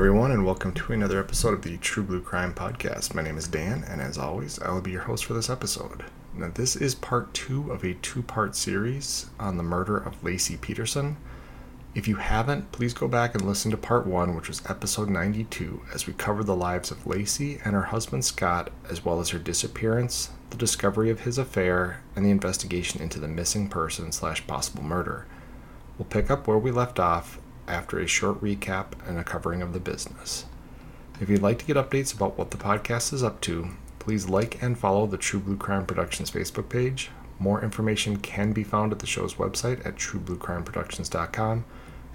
Everyone, and welcome to another episode of the True Blue Crime Podcast. My name is Dan, and as always, I will be your host for this episode. Now, this is part two of a two part series on the murder of Laci Peterson. If you haven't, please go back and listen to part one, which was episode 92, as we cover the lives of Laci and her husband Scott, as well as her disappearance, the discovery of his affair, and the investigation into the missing person slash possible murder. We'll pick up where we left off after a short recap and a covering of the business. If you'd like to get updates about what the podcast is up to, please like and follow the True Blue Crime Productions Facebook page. More information can be found at the show's website at truebluecrimeproductions.com.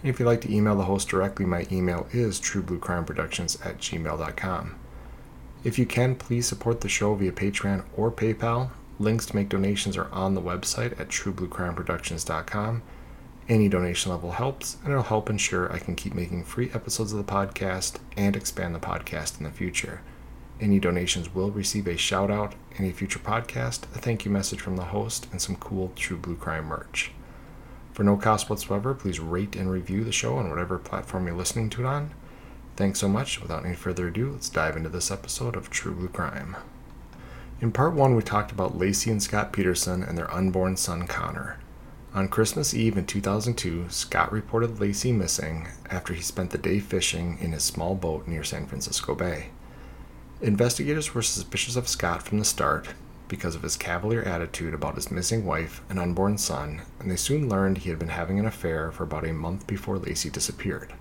And if you'd like to email the host directly, my email is truebluecrimeproductions at gmail.com. If you can, please support the show via Patreon or PayPal. Links to make donations are on the website at truebluecrimeproductions.com. Any donation level helps, and it'll help ensure I can keep making free episodes of the podcast and expand the podcast in the future. Any donations will receive a shout out in a future podcast, a thank you message from the host, and some cool True Blue Crime merch. For no cost whatsoever, please rate and review the show on whatever platform you're listening to it on. Thanks so much. Without any further ado, let's dive into this episode of True Blue Crime. In part one, we talked about Laci and Scott Peterson and their unborn son Conner. On Christmas Eve in 2002, Scott reported Laci missing after he spent the day fishing in his small boat near San Francisco Bay. Investigators were suspicious of Scott from the start because of his cavalier attitude about his missing wife and unborn son, and they soon learned he had been having an affair for about a month before Laci disappeared.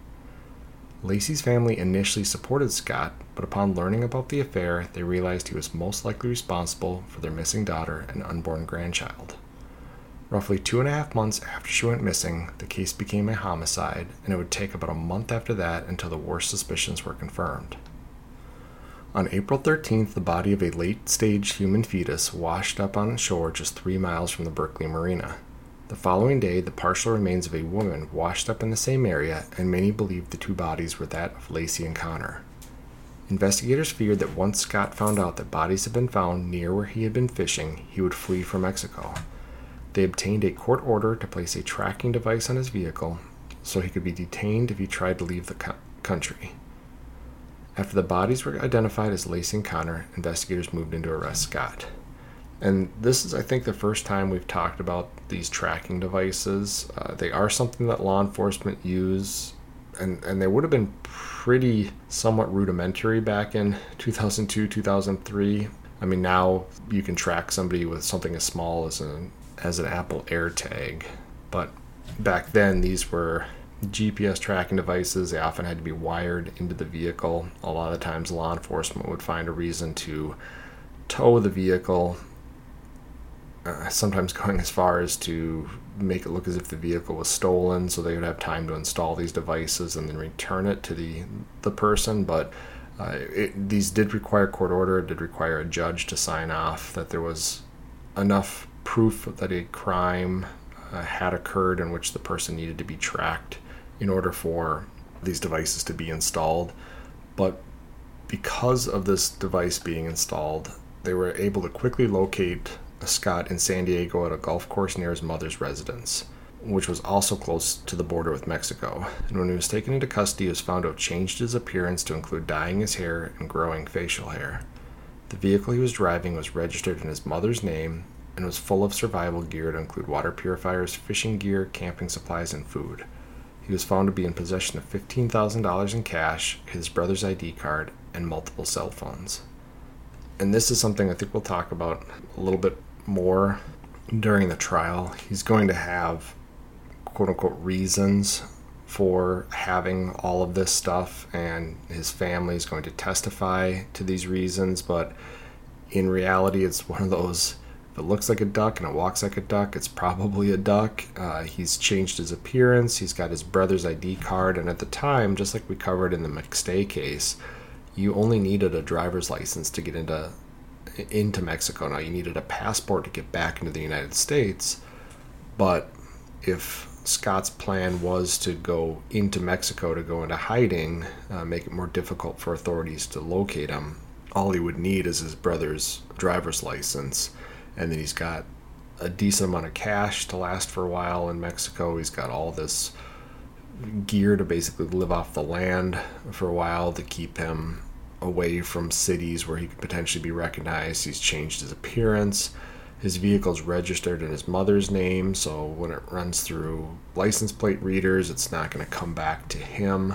Laci's family initially supported Scott, but upon learning about the affair, they realized he was most likely responsible for their missing daughter and unborn grandchild. Roughly two and a half months after she went missing, the case became a homicide, and it would take about a month after that until the worst suspicions were confirmed. On April 13th, the body of a late stage human fetus washed up on shore just three miles from the Berkeley Marina. The following day, the partial remains of a woman washed up in the same area, and many believed the two bodies were that of Laci and Conner. Investigators feared that once Scott found out that bodies had been found near where he had been fishing, he would flee for Mexico. They obtained a court order to place a tracking device on his vehicle so he could be detained if he tried to leave the co- country. After the bodies were identified as Laci and Conner, investigators moved in to arrest Scott. And this is, I think, the first time we've talked about these tracking devices. Uh, they are something that law enforcement use, and, and they would have been pretty somewhat rudimentary back in 2002, 2003. I mean, now you can track somebody with something as small as an as an Apple AirTag, but back then these were GPS tracking devices. They often had to be wired into the vehicle. A lot of times, law enforcement would find a reason to tow the vehicle. Uh, sometimes going as far as to make it look as if the vehicle was stolen, so they would have time to install these devices and then return it to the the person. But uh, it, these did require court order. It did require a judge to sign off that there was enough proof that a crime uh, had occurred in which the person needed to be tracked in order for these devices to be installed. But because of this device being installed, they were able to quickly locate Scott in San Diego at a golf course near his mother's residence, which was also close to the border with Mexico. And when he was taken into custody, he was found to have changed his appearance to include dyeing his hair and growing facial hair. The vehicle he was driving was registered in his mother's name and was full of survival gear to include water purifiers, fishing gear, camping supplies, and food. He was found to be in possession of $15,000 in cash, his brother's ID card, and multiple cell phones. And this is something I think we'll talk about a little bit more during the trial. He's going to have quote unquote reasons for having all of this stuff, and his family is going to testify to these reasons, but in reality, it's one of those it looks like a duck and it walks like a duck, it's probably a duck. Uh, he's changed his appearance. He's got his brother's ID card. And at the time, just like we covered in the McStay case, you only needed a driver's license to get into into Mexico. Now you needed a passport to get back into the United States, but if Scott's plan was to go into Mexico to go into hiding, uh, make it more difficult for authorities to locate him, all he would need is his brother's driver's license and then he's got a decent amount of cash to last for a while in Mexico. He's got all this gear to basically live off the land for a while to keep him away from cities where he could potentially be recognized. He's changed his appearance. His vehicle's registered in his mother's name, so when it runs through license plate readers, it's not going to come back to him.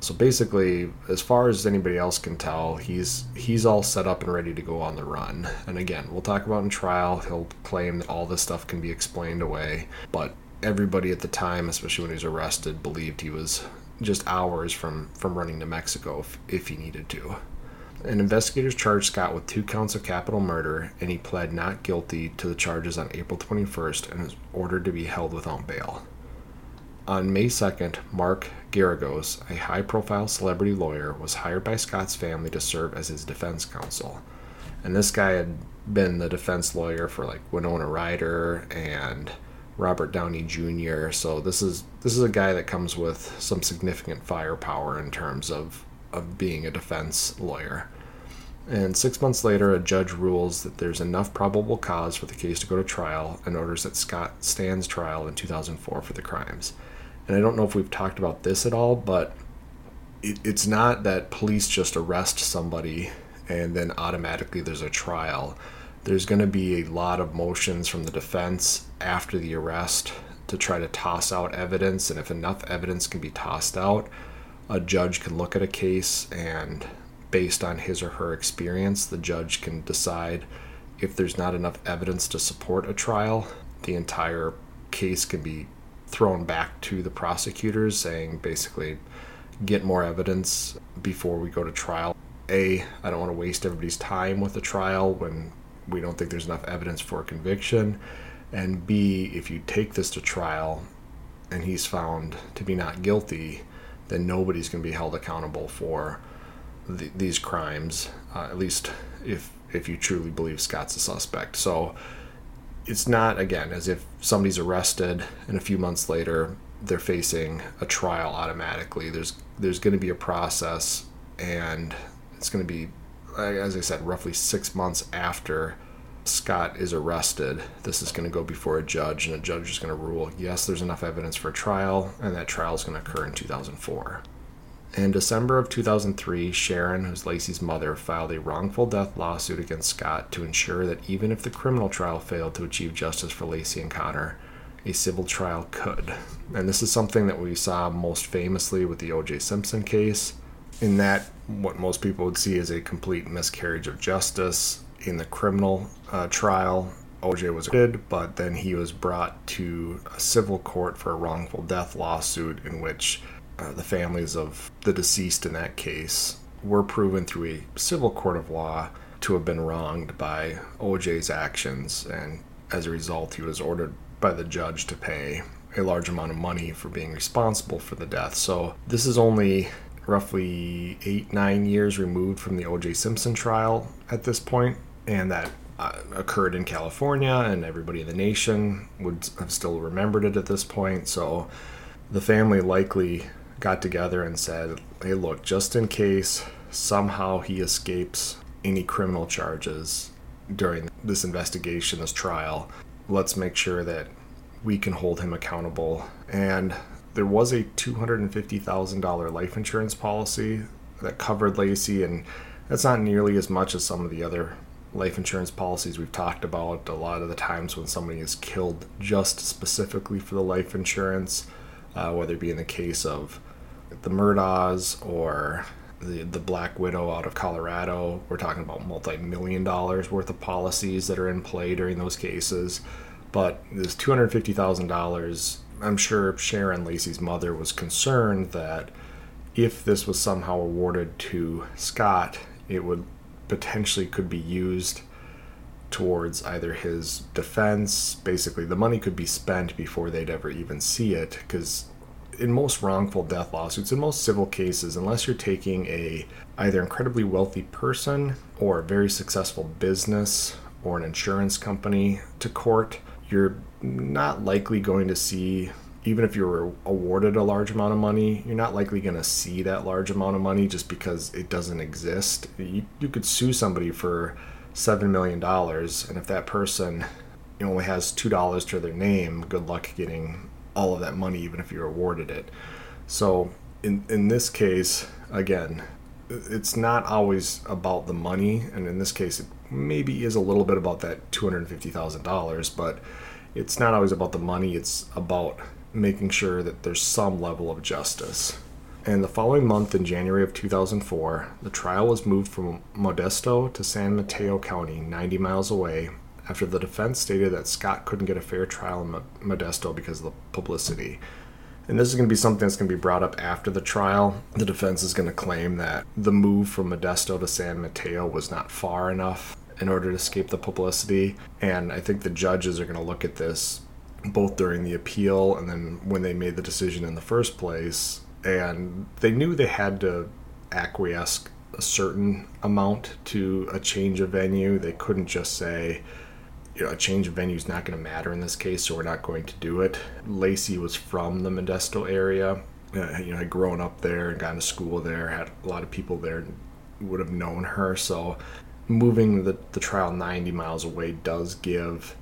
So basically, as far as anybody else can tell, he's he's all set up and ready to go on the run. And again, we'll talk about in trial. He'll claim that all this stuff can be explained away, but everybody at the time, especially when he was arrested, believed he was just hours from from running to Mexico if, if he needed to. And investigators charged Scott with two counts of capital murder, and he pled not guilty to the charges on April 21st and was ordered to be held without bail. On May 2nd, Mark Geragos, a high profile celebrity lawyer, was hired by Scott's family to serve as his defense counsel. And this guy had been the defense lawyer for like Winona Ryder and Robert Downey Jr. So this is this is a guy that comes with some significant firepower in terms of of being a defense lawyer. And six months later, a judge rules that there's enough probable cause for the case to go to trial and orders that Scott stands trial in 2004 for the crimes. And I don't know if we've talked about this at all, but it, it's not that police just arrest somebody and then automatically there's a trial. There's going to be a lot of motions from the defense after the arrest to try to toss out evidence, and if enough evidence can be tossed out, a judge can look at a case and based on his or her experience the judge can decide if there's not enough evidence to support a trial the entire case can be thrown back to the prosecutors saying basically get more evidence before we go to trial a i don't want to waste everybody's time with the trial when we don't think there's enough evidence for a conviction and b if you take this to trial and he's found to be not guilty then nobody's going to be held accountable for the, these crimes, uh, at least if if you truly believe Scott's a suspect. So it's not again as if somebody's arrested and a few months later they're facing a trial automatically. There's there's going to be a process, and it's going to be, as I said, roughly six months after Scott is arrested, this is going to go before a judge, and a judge is going to rule yes, there's enough evidence for a trial, and that trial is going to occur in 2004. In December of 2003, Sharon, who's Laci's mother, filed a wrongful death lawsuit against Scott to ensure that even if the criminal trial failed to achieve justice for Laci and Conner, a civil trial could. And this is something that we saw most famously with the O.J. Simpson case, in that what most people would see as a complete miscarriage of justice in the criminal uh, trial. OJ was acquitted, but then he was brought to a civil court for a wrongful death lawsuit in which uh, the families of the deceased in that case were proven through a civil court of law to have been wronged by OJ's actions, and as a result, he was ordered by the judge to pay a large amount of money for being responsible for the death. So, this is only roughly eight, nine years removed from the OJ Simpson trial at this point and that uh, occurred in California, and everybody in the nation would have still remembered it at this point. So the family likely got together and said, hey, look, just in case somehow he escapes any criminal charges during this investigation, this trial, let's make sure that we can hold him accountable. And there was a $250,000 life insurance policy that covered Laci, and that's not nearly as much as some of the other life insurance policies we've talked about a lot of the times when somebody is killed just specifically for the life insurance, uh, whether it be in the case of the Murdaughs or the the Black Widow out of Colorado. We're talking about multi-million dollars worth of policies that are in play during those cases. But this two hundred fifty thousand dollars, I'm sure Sharon Laci's mother was concerned that if this was somehow awarded to Scott, it would potentially could be used towards either his defense. Basically, the money could be spent before they'd ever even see it. Because in most wrongful death lawsuits, in most civil cases, unless you're taking a either incredibly wealthy person or a very successful business or an insurance company to court, you're not likely going to see even if you're awarded a large amount of money, you're not likely going to see that large amount of money just because it doesn't exist. You, you could sue somebody for $7 million, and if that person only has $2 to their name, good luck getting all of that money, even if you're awarded it. So in in this case, again, it's not always about the money, and in this case, it maybe is a little bit about that two hundred fifty thousand dollars, but it's not always about the money. It's about making sure that there's some level of justice. And the following month, in January of 2004, the trial was moved from Modesto to San Mateo County, 90 miles away, after the defense stated that Scott couldn't get a fair trial in Modesto because of the publicity. And this is going to be something that's going to be brought up after the trial. The defense is going to claim that the move from Modesto to San Mateo was not far enough in order to escape the publicity. And I think the judges are going to look at this both during the appeal and then when they made the decision in the first place. And they knew they had to acquiesce a certain amount to a change of venue. They couldn't just say, you know, a change of venue is not going to matter in this case, so we're not going to do it. Laci was from the Modesto area. Uh, you know, had grown up there and gone to school there, had a lot of people there would have known her. So moving the, the trial 90 miles away does give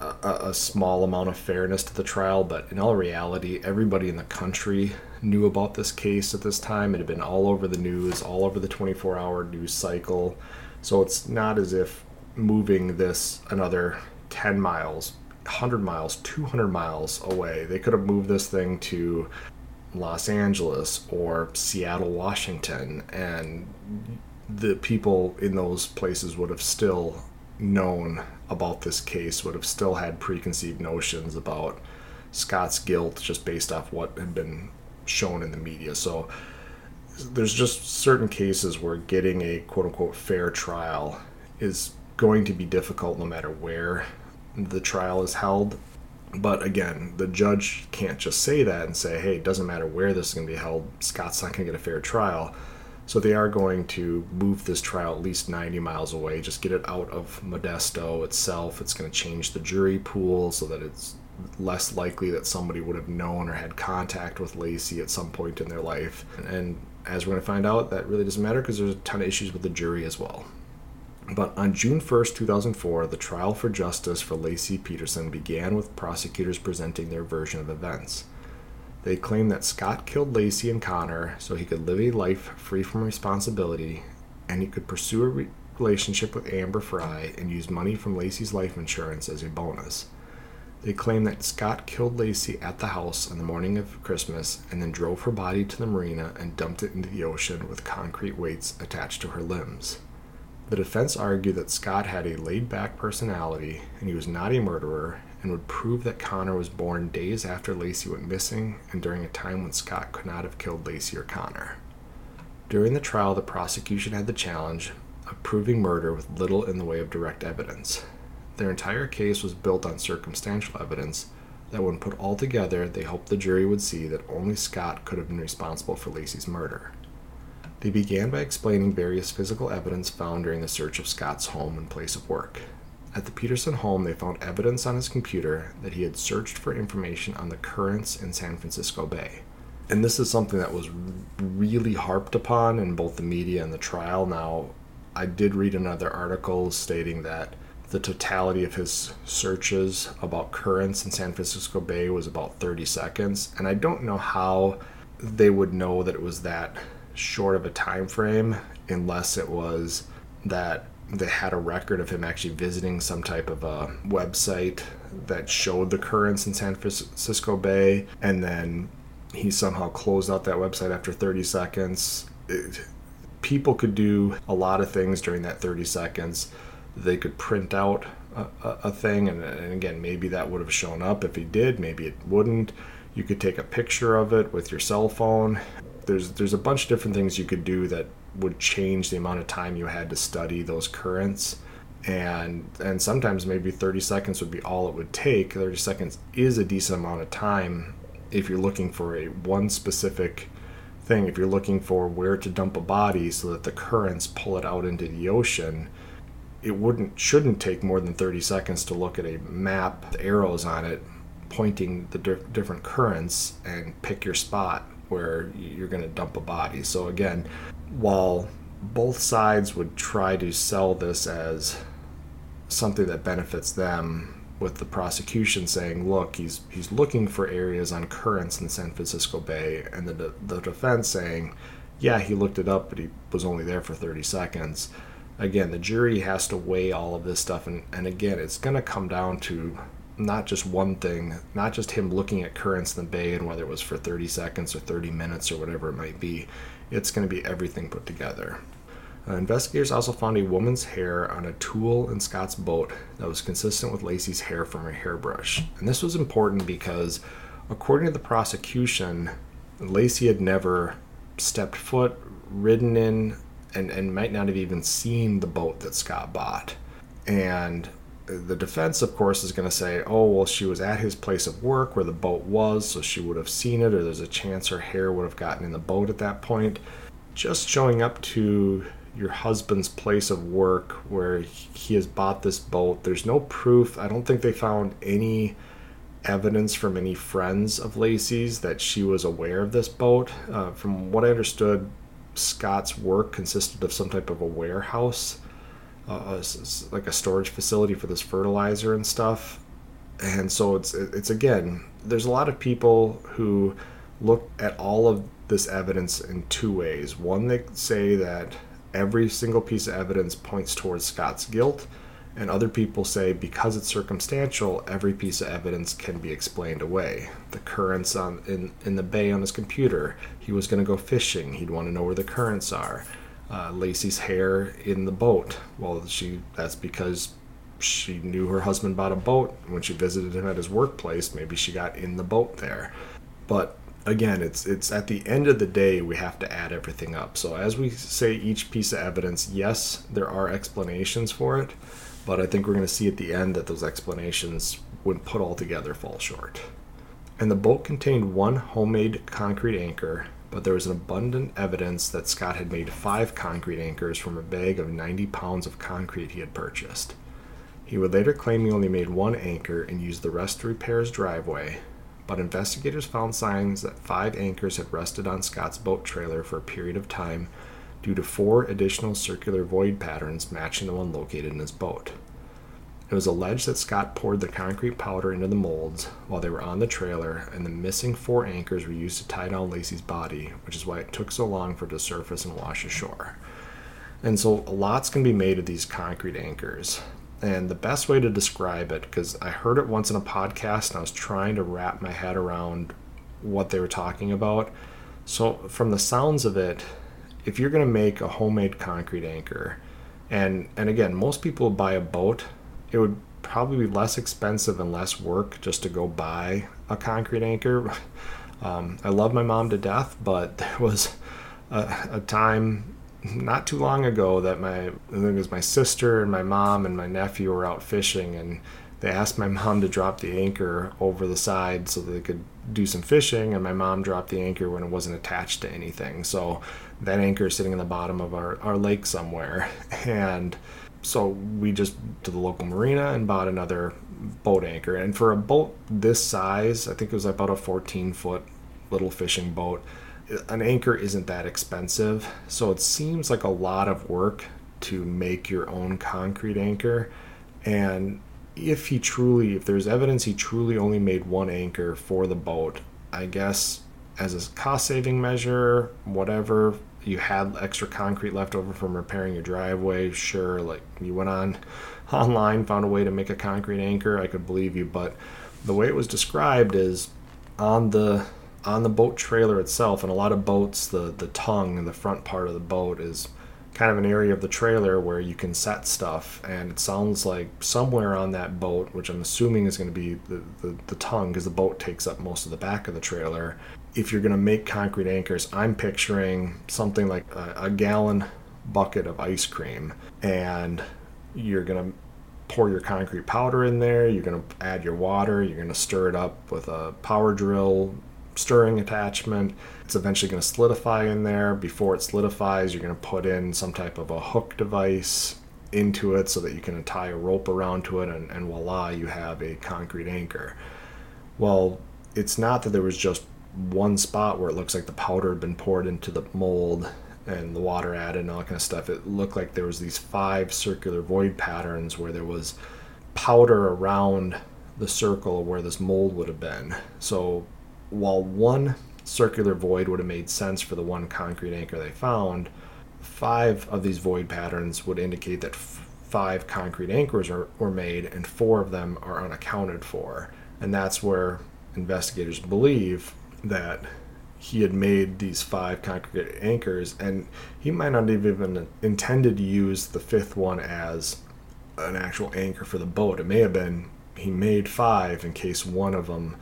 a, a, small amount of fairness to the trial, but in all reality, everybody in the country knew about this case at this time. It had been all over the news, all over the 24 hour news cycle. So it's not as if moving this another 10 miles, 100 miles, 200 miles away, they could have moved this thing to Los Angeles or Seattle, Washington, and the people in those places would have still known about this case, would have still had preconceived notions about Scott's guilt just based off what had been shown in the media. So there's just certain cases where getting a quote unquote fair trial is going to be difficult no matter where the trial is held. But again, the judge can't just say that and say, hey, it doesn't matter where this is going to be held, Scott's not going to get a fair trial. So they are going to move this trial at least 90 miles away, just get it out of Modesto itself. It's going to change the jury pool so that it's less likely that somebody would have known or had contact with Laci at some point in their life. And as we're going to find out, that really doesn't matter because there's a ton of issues with the jury as well. But on June 1st, 2004, the trial for justice for Laci Peterson began with prosecutors presenting their version of events. They claimed that Scott killed Laci and Conner so he could live a life free from responsibility and he could pursue a re- relationship with Amber Frey and use money from Laci's life insurance as a bonus. They claim that Scott killed Laci at the house on the morning of Christmas and then drove her body to the marina and dumped it into the ocean with concrete weights attached to her limbs. The defense argued that Scott had a laid back personality and he was not a murderer and would prove that Conner was born days after Laci went missing and during a time when Scott could not have killed Laci or Conner. During the trial, the prosecution had the challenge of proving murder with little in the way of direct evidence. Their entire case was built on circumstantial evidence that, when put all together, they hoped the jury would see that only Scott could have been responsible for Laci's murder. They began by explaining various physical evidence found during the search of Scott's home and place of work. At the Peterson home, they found evidence on his computer that he had searched for information on the currents in San Francisco Bay. And this is something that was really harped upon in both the media and the trial. Now, I did read another article stating that the totality of his searches about currents in San Francisco Bay was about 30 seconds. And I don't know how they would know that it was that short of a time frame unless it was that they had a record of him actually visiting some type of a website that showed the currents in San Francisco Bay, and then he somehow closed out that website after 30 seconds. It, people could do a lot of things during that 30 seconds. They could print out a, a, thing, and, and again, maybe that would have shown up. If he did, maybe it wouldn't. You could take a picture of it with your cell phone. There's there's a bunch of different things you could do that would change the amount of time you had to study those currents and and sometimes maybe 30 seconds would be all it would take 30 seconds is a decent amount of time if you're looking for a one specific thing if you're looking for where to dump a body so that the currents pull it out into the ocean it wouldn't shouldn't take more than 30 seconds to look at a map with arrows on it pointing the di- different currents and pick your spot where you're going to dump a body so again while both sides would try to sell this as something that benefits them, with the prosecution saying, "Look, he's he's looking for areas on currents in San Francisco Bay," and the the defense saying, "Yeah, he looked it up, but he was only there for 30 seconds." Again, the jury has to weigh all of this stuff, and, and again, it's going to come down to not just one thing, not just him looking at currents in the bay and whether it was for 30 seconds or 30 minutes or whatever it might be. It's going to be everything put together. Uh, investigators also found a woman's hair on a tool in Scott's boat that was consistent with Laci's hair from her hairbrush. And this was important because, according to the prosecution, Laci had never stepped foot, ridden in, and, and might not have even seen the boat that Scott bought. And the defense, of course, is going to say, oh, well, she was at his place of work where the boat was, so she would have seen it, or there's a chance her hair would have gotten in the boat at that point. Just showing up to your husband's place of work where he has bought this boat. There's no proof. I don't think they found any evidence from any friends of Laci's that she was aware of this boat. Uh, from what I understood, Scott's work consisted of some type of a warehouse, uh, like a storage facility for this fertilizer and stuff. And so it's it's again, there's a lot of people who look at all of this evidence in two ways. One, they say that every single piece of evidence points towards Scott's guilt, and other people say because it's circumstantial, every piece of evidence can be explained away. The currents on in, in the bay on his computer, he was going to go fishing, he'd want to know where the currents are. Uh, Laci's hair in the boat. Well, she that's because she knew her husband bought a boat. When she visited him at his workplace, maybe she got in the boat there. But again, it's it's at the end of the day we have to add everything up. So as we say each piece of evidence, yes, there are explanations for it, but I think we're going to see at the end that those explanations, when put all together, fall short. And the boat contained one homemade concrete anchor, but there was an abundant evidence that Scott had made five concrete anchors from a bag of 90 pounds of concrete he had purchased. He would later claim he only made one anchor and used the rest to repair his driveway, but investigators found signs that five anchors had rested on Scott's boat trailer for a period of time due to four additional circular void patterns matching the one located in his boat. It was alleged that Scott poured the concrete powder into the molds while they were on the trailer, and the missing four anchors were used to tie down Laci's body, which is why it took so long for it to surface and wash ashore. And so lot's can be made of these concrete anchors. And the best way to describe it, because I heard it once in a podcast and I was trying to wrap my head around what they were talking about. So, from the sounds of it, if you're going to make a homemade concrete anchor, and and again, most people buy a boat, it would probably be less expensive and less work just to go buy a concrete anchor. Um, I love my mom to death, but there was a, a time not too long ago that my I think it was my sister and my mom and my nephew were out fishing and they asked my mom to drop the anchor over the side so they could do some fishing and my mom dropped the anchor when it wasn't attached to anything. So that anchor is sitting in the bottom of our, our lake somewhere. And so we just to the local marina and bought another boat anchor. And for a boat this size i think it was about a 14 foot little fishing boat an anchor isn't that expensive, so it seems like a lot of work to make your own concrete anchor. And if he truly, if there's evidence he truly only made one anchor for the boat, I guess as a cost saving measure, whatever, you had extra concrete left over from repairing your driveway, sure, like you went on online, found a way to make a concrete anchor, I could believe you. But the way it was described is on the on the boat trailer itself, and a lot of boats, the the tongue and the front part of the boat is kind of an area of the trailer where you can set stuff. And it sounds like somewhere on that boat, which I'm assuming is going to be the, the, the tongue, because the boat takes up most of the back of the trailer. If you're going to make concrete anchors, I'm picturing something like a, a gallon bucket of ice cream, and you're going to pour your concrete powder in there. You're going to add your water. You're going to stir it up with a power drill, stirring attachment. It's eventually going to solidify in there. Before it solidifies, you're going to put in some type of a hook device into it so that you can tie a rope around to it, and, and voila, you have a concrete anchor. Well, it's not that there was just one spot where it looks like the powder had been poured into the mold and the water added and all that kind of stuff. It looked like there was these five circular void patterns where there was powder around the circle where this mold would have been. So while one circular void would have made sense for the one concrete anchor they found, five of these void patterns would indicate that f- five concrete anchors are, were made and four of them are unaccounted for. And that's where investigators believe that he had made these five concrete anchors and he might not have even intended to use the fifth one as an actual anchor for the boat. It may have been he made five in case one of them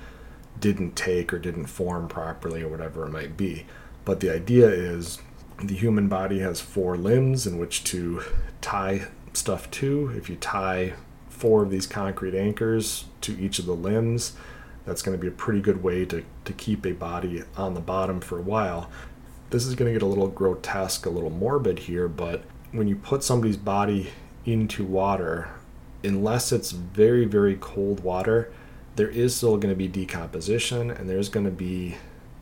didn't take or didn't form properly or whatever it might be. But the idea is the human body has four limbs in which to tie stuff to. If you tie four of these concrete anchors to each of the limbs, that's going to be a pretty good way to, to keep a body on the bottom for a while. This is going to get a little grotesque, a little morbid here, but when you put somebody's body into water, unless it's very, very cold water, there is still going to be decomposition and there's going to be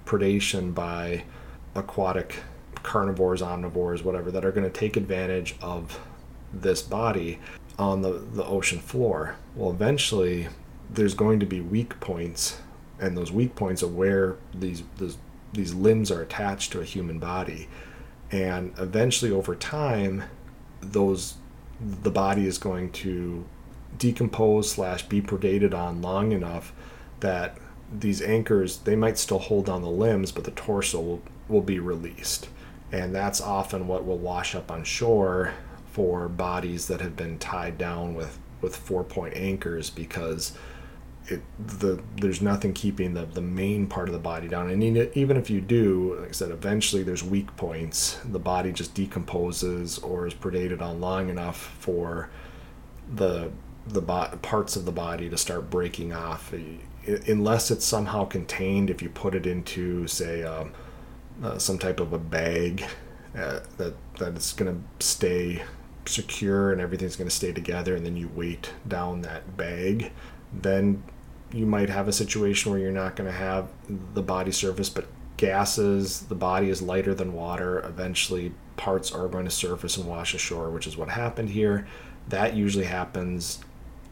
predation by aquatic carnivores, omnivores, whatever, that are going to take advantage of this body on the, the ocean floor. Well, eventually, there's going to be weak points, and those weak points are where these, these, these limbs are attached to a human body. And eventually, over time, those the body is going to decompose slash be predated on long enough that these anchors they might still hold on the limbs but the torso will, will be released. And that's often what will wash up on shore for bodies that have been tied down with with four point anchors because it the there's nothing keeping the the main part of the body down. And even if you do like i said eventually there's weak points. The body just decomposes or is predated on long enough for the the bo- parts of the body to start breaking off. Unless it's somehow contained if you put it into say um, uh, some type of a bag uh, that that it's going to stay secure and everything's going to stay together and then you weight down that bag then you might have a situation where you're not going to have the body surface but gases the body is lighter than water eventually parts are going to surface and wash ashore which is what happened here. That usually happens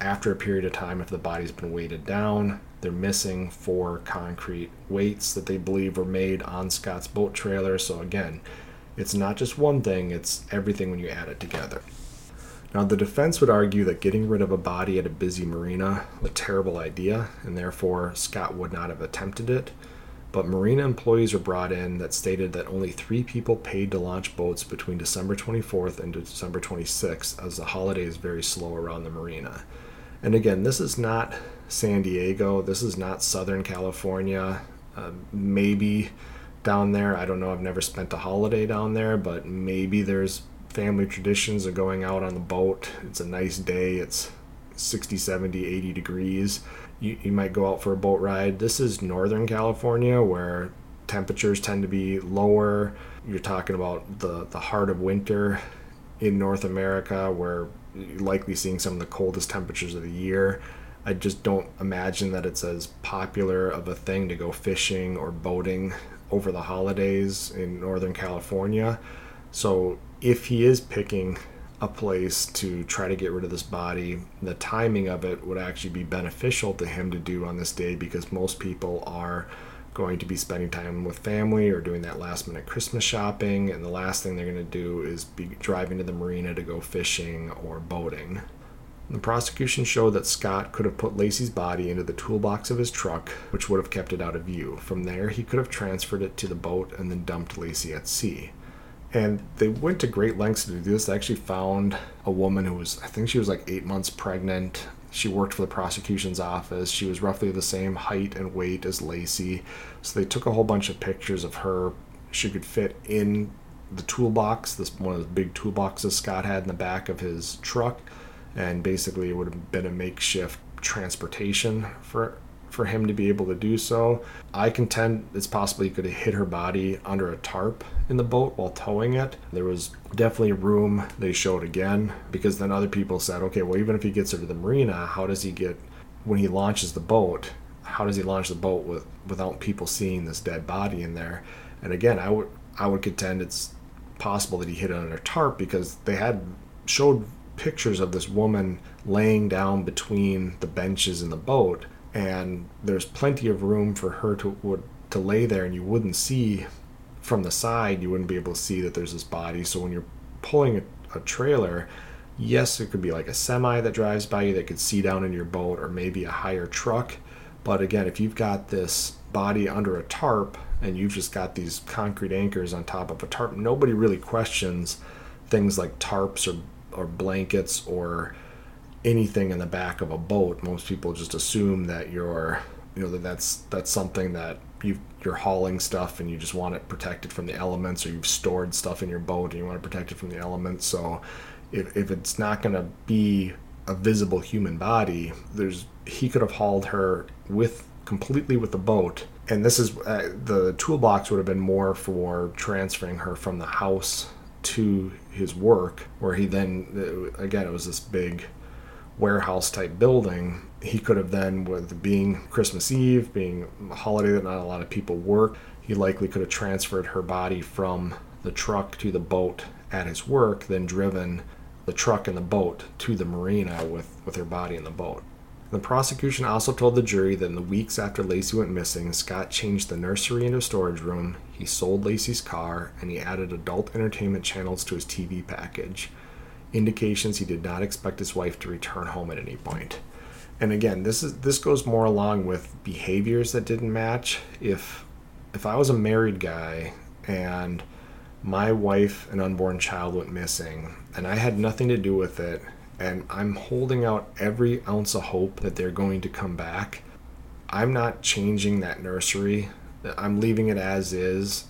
after a period of time if the body's been weighted down they're missing four concrete weights that they believe were made on scott's boat trailer. So again it's not just one thing it's everything when you add it together. Now the defense would argue that getting rid of a body at a busy marina was a terrible idea and therefore scott would not have attempted it. But marina employees were brought in that stated that only three people paid to launch boats between December 24th and December 26th, as the holiday is very slow around the marina. And again, this is not San Diego. This is not Southern California. Uh, maybe down there, I don't know. I've never spent a holiday down there, but maybe there's family traditions of going out on the boat. It's a nice day. It's 60, 70, 80 degrees. You, you might go out for a boat ride. This is Northern California where temperatures tend to be lower. You're talking about the, the heart of winter in North America where likely seeing some of the coldest temperatures of the year. I just don't imagine that it's as popular of a thing to go fishing or boating over the holidays in Northern California. So if he is picking a place to try to get rid of this body, the timing of it would actually be beneficial to him to do on this day because most people are going to be spending time with family or doing that last minute Christmas shopping, and the last thing they're going to do is be driving to the marina to go fishing or boating. The prosecution showed that Scott could have put Laci's body into the toolbox of his truck, which would have kept it out of view. From there, he could have transferred it to the boat and then dumped Laci at sea. And they went to great lengths to do this. They actually found a woman who was, I think she was like eight months pregnant, she worked for the prosecution's office. She was roughly the same height and weight as Laci. So they took a whole bunch of pictures of her. She could fit in the toolbox, this one of the big toolboxes Scott had in the back of his truck, and basically it would have been a makeshift transportation for for him to be able to do so. I contend it's possible he could have hit her body under a tarp in the boat while towing it. There was definitely room they showed again because then other people said, okay, well, even if he gets her to the marina, how does he get, when he launches the boat, how does he launch the boat with, without people seeing this dead body in there? And again, I would, I would contend it's possible that he hit it under a tarp because they had showed pictures of this woman laying down between the benches in the boat, and there's plenty of room for her to would, to lay there, and you wouldn't see from the side, you wouldn't be able to see that there's this body. So when you're pulling a, a trailer, yes, it could be like a semi that drives by you that could see down in your boat, or maybe a higher truck. But again, if you've got this body under a tarp and you've just got these concrete anchors on top of a tarp, nobody really questions things like tarps or, or blankets or anything in the back of a boat. Most people just assume that you're, you know, that that's that's something that you you're hauling stuff and you just want it protected from the elements, or you've stored stuff in your boat and you want to protect it from the elements. So, if if it's not going to be a visible human body, there's he could have hauled her with completely with the boat. And this is uh, the toolbox would have been more for transferring her from the house to his work, where he then again it was this big warehouse type building. He could have then, with being Christmas Eve, being a holiday that not a lot of people work, he likely could have transferred her body from the truck to the boat at his work, then driven the truck and the boat to the marina with, with her body in the boat. The prosecution also told the jury that in the weeks after Laci went missing, Scott changed the nursery into a storage room, he sold Laci's car, and he added adult entertainment channels to his TV package. Indications he did not expect his wife to return home at any point. And again, this is this goes more along with behaviors that didn't match. If if I was a married guy and my wife and unborn child went missing and I had nothing to do with it and I'm holding out every ounce of hope that they're going to come back. I'm not changing that nursery. I'm leaving it as is,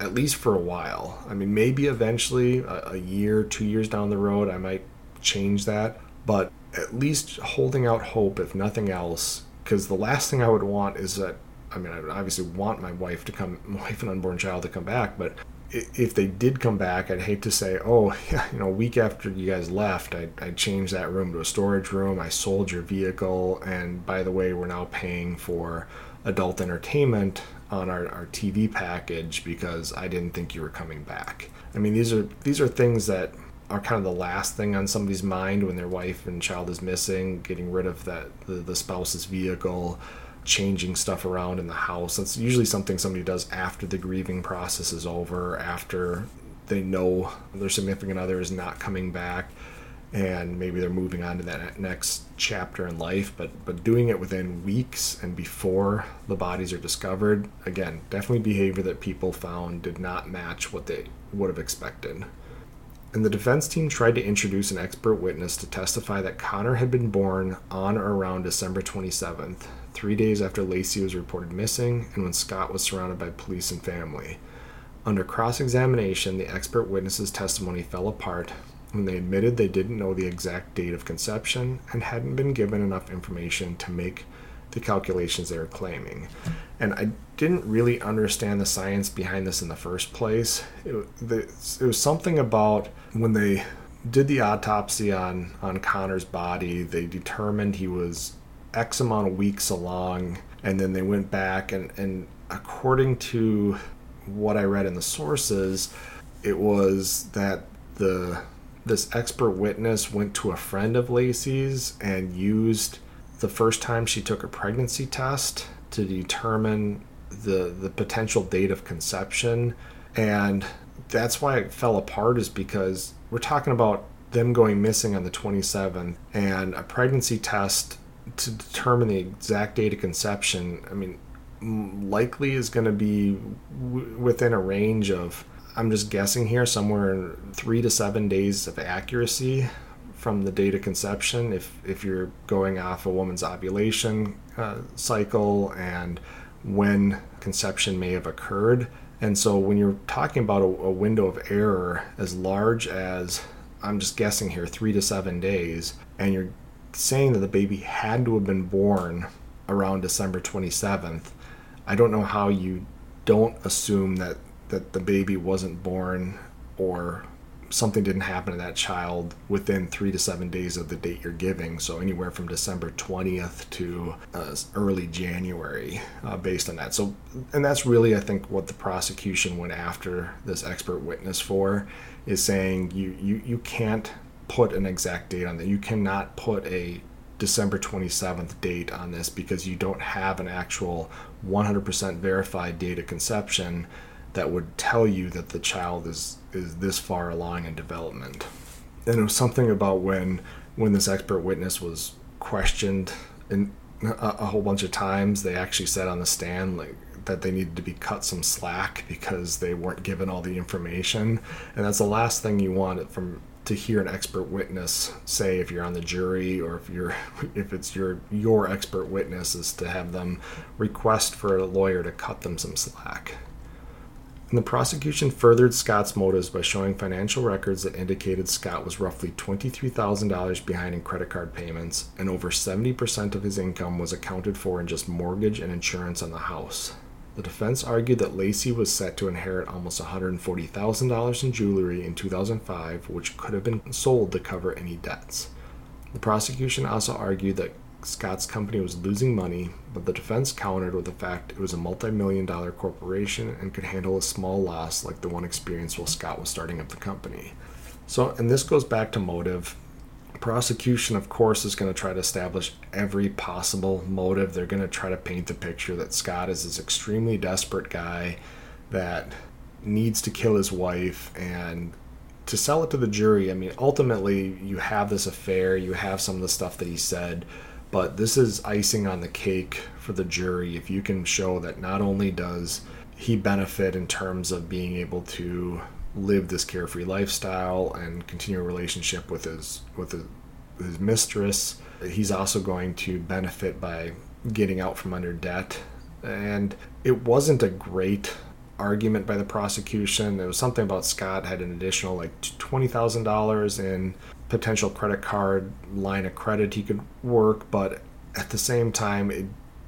at least for a while. I mean, maybe eventually, a, a year, two years down the road, I might change that. But at least holding out hope, if nothing else, because the last thing I would want is that I mean, I would obviously want my wife to come, my wife and unborn child to come back, but if they did come back, I'd hate to say, oh, yeah, you know, a week after you guys left, I, I changed that room to a storage room. I sold your vehicle. And by the way, we're now paying for adult entertainment on our, our TV package because I didn't think you were coming back. I mean, these are these are things that are kind of the last thing on somebody's mind when their wife and child is missing, getting rid of that the, the spouse's vehicle, changing stuff around in the house. That's usually something somebody does after the grieving process is over, after they know their significant other is not coming back and maybe they're moving on to that next chapter in life but but doing it within weeks and before the bodies are discovered again definitely behavior that people found did not match what they would have expected and the defense team tried to introduce an expert witness to testify that Conner had been born on or around December 27th, three days after Laci was reported missing and when Scott was surrounded by police and family. Under cross examination, the expert witness's testimony fell apart when they admitted they didn't know the exact date of conception and hadn't been given enough information to make the calculations they were claiming. And I didn't really understand the science behind this in the first place. It, it was something about when they did the autopsy on, on Conner's body, they determined he was X amount of weeks along, and then they went back and, and according to what I read in the sources, it was that the this expert witness went to a friend of Laci's and used the first time she took a pregnancy test to determine the the potential date of conception. And that's why it fell apart is because we're talking about them going missing on the 27th and a pregnancy test to determine the exact date of conception i mean likely is going to be w- within a range of I'm just guessing here, somewhere three to seven days of accuracy from the date of conception. If if you're going off a woman's ovulation uh, cycle and when conception may have occurred, and so when you're talking about a, a window of error as large as I'm just guessing here, three to seven days, and you're saying that the baby had to have been born around December 27th, I don't know how you don't assume that that the baby wasn't born or something didn't happen to that child within three to seven days of the date you're giving. So anywhere from December 20th to uh, early January, uh, based on that. So, and that's really, I think, what the prosecution went after this expert witness for, is saying you you you can't put an exact date on that. You cannot put a December 27th date on this because you don't have an actual 100% verified date of conception that would tell you that the child is is this far along in development. And it was something about when when this expert witness was questioned in a, a whole bunch of times, they actually said on the stand like that they needed to be cut some slack because they weren't given all the information, and that's the last thing you want from to hear an expert witness say if you're on the jury or if you're if it's your your expert witness is to have them request for a lawyer to cut them some slack. And the prosecution furthered Scott's motives by showing financial records that indicated Scott was roughly $23,000 behind in credit card payments, and over 70% of his income was accounted for in just mortgage and insurance on the house. The defense argued that Laci was set to inherit almost $140,000 in jewelry in 2005, which could have been sold to cover any debts. The prosecution also argued that Scott's company was losing money, but the defense countered with the fact it was a multi million dollar corporation and could handle a small loss like the one experienced while Scott was starting up the company. So, and this goes back to motive prosecution, of course, is going to try to establish every possible motive. They're going to try to paint the picture that Scott is this extremely desperate guy that needs to kill his wife and to sell it to the jury. I mean, ultimately, you have this affair, you have some of the stuff that he said, but this is icing on the cake for the jury if you can show that not only does he benefit in terms of being able to live this carefree lifestyle and continue a relationship with his with his, his mistress. He's also going to benefit by getting out from under debt. And it wasn't a great argument by the prosecution. There was something about Scott had an additional like twenty thousand dollars in potential credit card line of credit he could work, but at the same time, it